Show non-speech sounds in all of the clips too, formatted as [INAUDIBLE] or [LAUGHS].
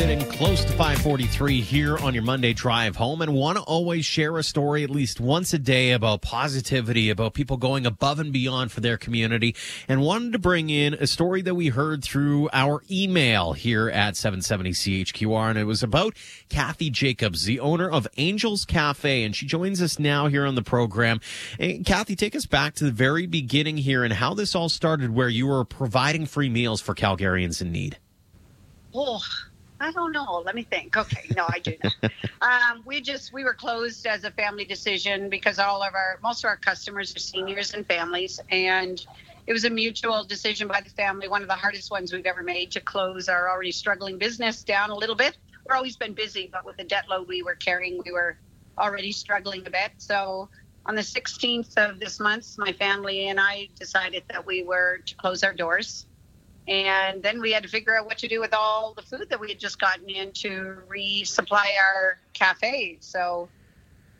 Sitting close to 543 here on your Monday drive home and want to always share a story at least once a day about positivity, about people going above and beyond for their community, and wanted to bring in a story that we heard through our email here at 770 CHQR. And it was about Cathy Jacobs, the owner of Angel's Café. And she joins us now here on the program. And Cathy, take us back to the very beginning here and how this all started, where you were providing free meals for Calgarians in need. Oh, I don't know. Let me think. Okay, no, I do know. [LAUGHS] um, we just we were closed as a family decision because all of our most of our customers are seniors and families, and it was a mutual decision by the family. One of the hardest ones we've ever made to close our already struggling business down a little bit. We're always been busy, but with the debt load we were carrying, we were already struggling a bit. So on the 16th of this month, my family and I decided that we were to close our doors and then we had to figure out what to do with all the food that we had just gotten in to resupply our cafe. So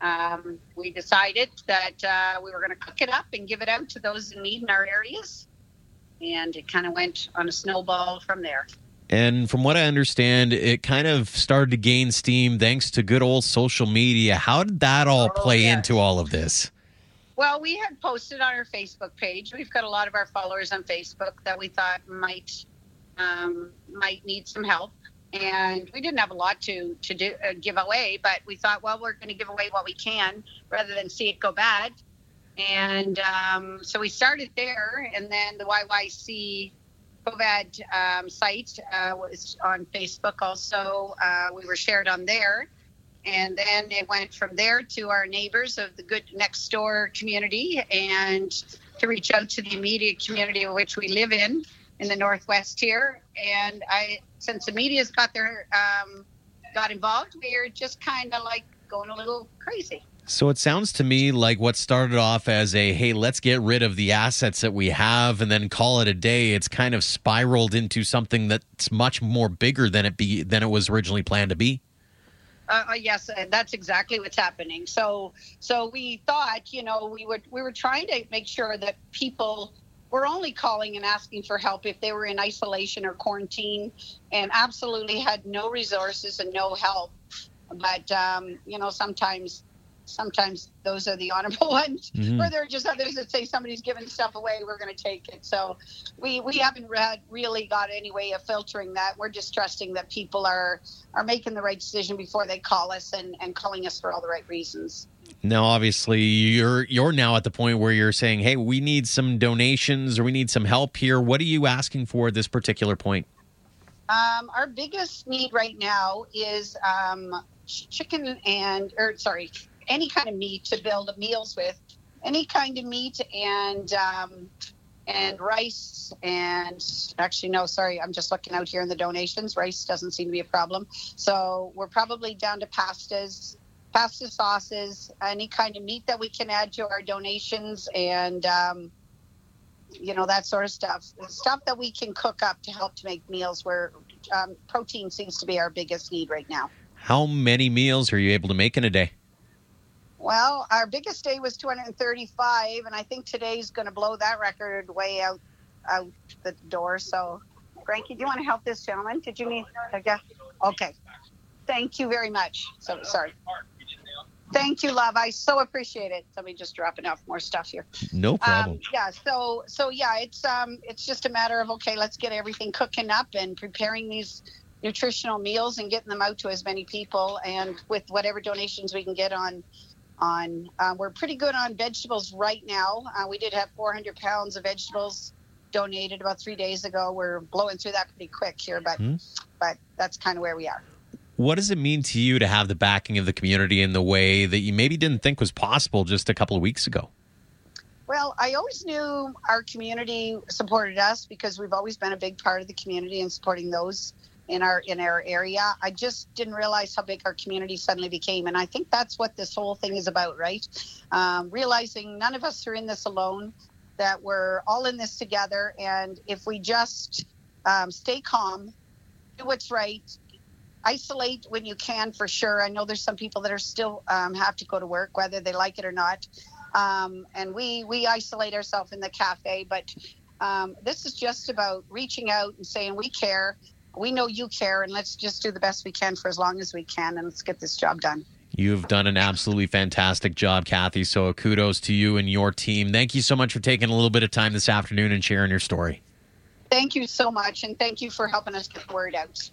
um, we decided that uh, we were going to cook it up and give it out to those in need in our areas. And it kind of went on a snowball from there. And from what I understand, it kind of started to gain steam thanks to good old social media. How did that all Oh, play yes. into all of this? Well, we had posted on our Facebook page. We've got a lot of our followers on Facebook that we thought might um, might need some help, and we didn't have a lot to to do uh, give away. But we thought, well, we're going to give away what we can rather than see it go bad. And um, so we started there, and then the YYC COVID um, site uh, was on Facebook. Also, uh, we were shared on there and then it went from there to our neighbors of the good next door community and to reach out to the immediate community in which we live in in the northwest here and i since the media's got their um, got involved we're just kind of like going a little crazy So it sounds to me like what started off as a hey, let's get rid of the assets that we have and then call it a day. It's kind of spiraled into something that's much more bigger than it be than it was originally planned to be. Uh, uh, yes, that's exactly what's happening. So, so we thought, you know, we would we were trying to make sure that people were only calling and asking for help if they were in isolation or quarantine, and absolutely had no resources and no help. But um, you know, sometimes, sometimes those are the honorable [LAUGHS] ones. Mhm. Or there are just others that say somebody's giving stuff away, we're going to take it. So, we we haven't read, really got any way of filtering that. We're just trusting that people are are making the right decision before they call us and, and calling us for all the right reasons. Now, obviously, you're you're now at the point where you're saying, "Hey, we need some donations or we need some help here." What are you asking for at this particular point? Um, our biggest need right now is um, chicken and, or sorry, any kind of meat to build meals with, any kind of meat and um, and rice and actually no, sorry, I'm just looking out here in the donations. Rice doesn't seem to be a problem, so we're probably down to pastas, pasta sauces, any kind of meat that we can add to our donations and. Um, you know that sort of stuff stuff that we can cook up to help to make meals where um, protein seems to be our biggest need right now How many meals are you able to make in a day? Well our biggest day was 235 and i think today's going to blow that record way out out the door. So frankie do you want to help this gentleman? Did you need okay okay. Thank you very much. So sorry. Thank you love. I so appreciate it. Somebody just dropping off more stuff here. No problem. Um, yeah. So so yeah, it's um it's just a matter of okay, let's get everything cooking up and preparing these nutritional meals and getting them out to as many people and with whatever donations we can get on on uh, we're pretty good on vegetables right now uh, we did have 400 pounds of vegetables donated about three days ago we're blowing through that pretty quick here but Hmm. but that's kind of where we are What does it mean to you to have the backing of the community in the way that you maybe didn't think was possible just a couple of weeks ago? Well, I always knew our community supported us because we've always been a big part of the community and supporting those in our in our area. I just didn't realize how big our community suddenly became, and I think that's what this whole thing is about, right? Um, realizing none of us are in this alone, that we're all in this together, and if we just um, stay calm, do what's right, isolate when you can for sure. I know there's some people that are still um, have to go to work whether they like it or not. Um, and we we isolate ourselves in the cafe, but um, this is just about reaching out and saying we care. We know you care, and let's just do the best we can for as long as we can, and let's get this job done. You've done an absolutely fantastic job, Cathy. So kudos to you and your team. Thank you so much for taking a little bit of time this afternoon and sharing your story. Thank you so much, and thank you for helping us get the word out.